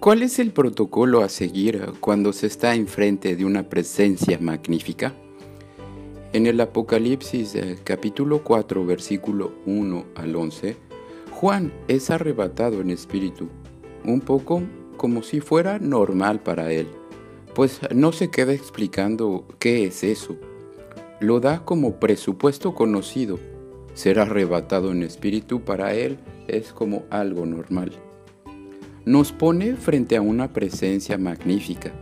¿Cuál es el protocolo a seguir cuando se está enfrente de una presencia magnífica? En el Apocalipsis eh, capítulo 4 versículo 1 al 11, Juan es arrebatado en espíritu, un poco como si fuera normal para él, pues no se queda explicando qué es eso. Lo da como presupuesto conocido. Ser arrebatado en espíritu para él es como algo normal nos pone frente a una presencia magnífica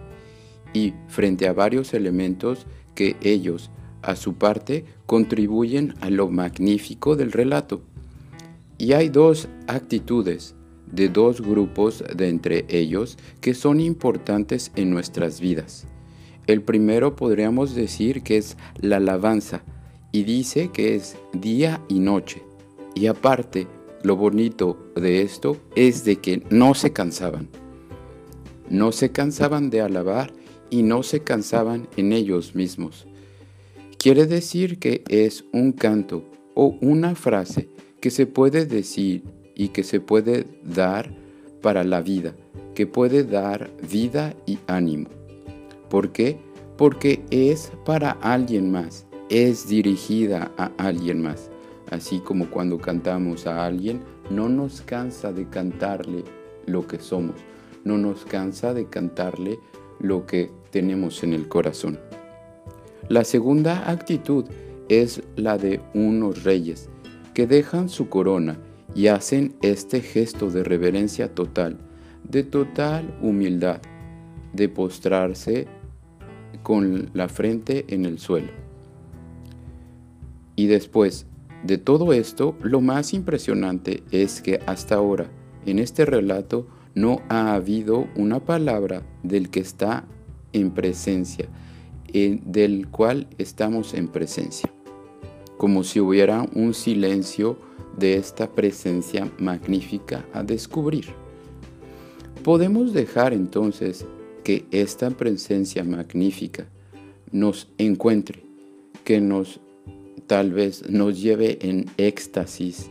y frente a varios elementos que ellos, a su parte, contribuyen a lo magnífico del relato. Y hay dos actitudes de dos grupos de entre ellos que son importantes en nuestras vidas. El primero podríamos decir que es la alabanza y dice que es día y noche. Y aparte, lo bonito de esto es de que no se cansaban. No se cansaban de alabar y no se cansaban en ellos mismos. Quiere decir que es un canto o una frase que se puede decir y que se puede dar para la vida, que puede dar vida y ánimo. ¿Por qué? Porque es para alguien más, es dirigida a alguien más así como cuando cantamos a alguien, no nos cansa de cantarle lo que somos, no nos cansa de cantarle lo que tenemos en el corazón. La segunda actitud es la de unos reyes que dejan su corona y hacen este gesto de reverencia total, de total humildad, de postrarse con la frente en el suelo. Y después de todo esto, lo más impresionante es que hasta ahora, en este relato, no ha habido una palabra del que está en presencia, del cual estamos en presencia, como si hubiera un silencio de esta presencia magnífica a descubrir. Podemos dejar entonces que esta presencia magnífica nos encuentre, que nos tal vez nos lleve en éxtasis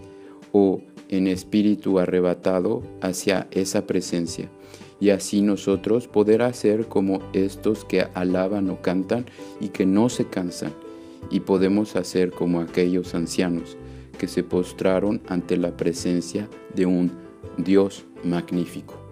o en espíritu arrebatado hacia esa presencia y así nosotros poder hacer como estos que alaban o cantan y que no se cansan y podemos hacer como aquellos ancianos que se postraron ante la presencia de un Dios magnífico.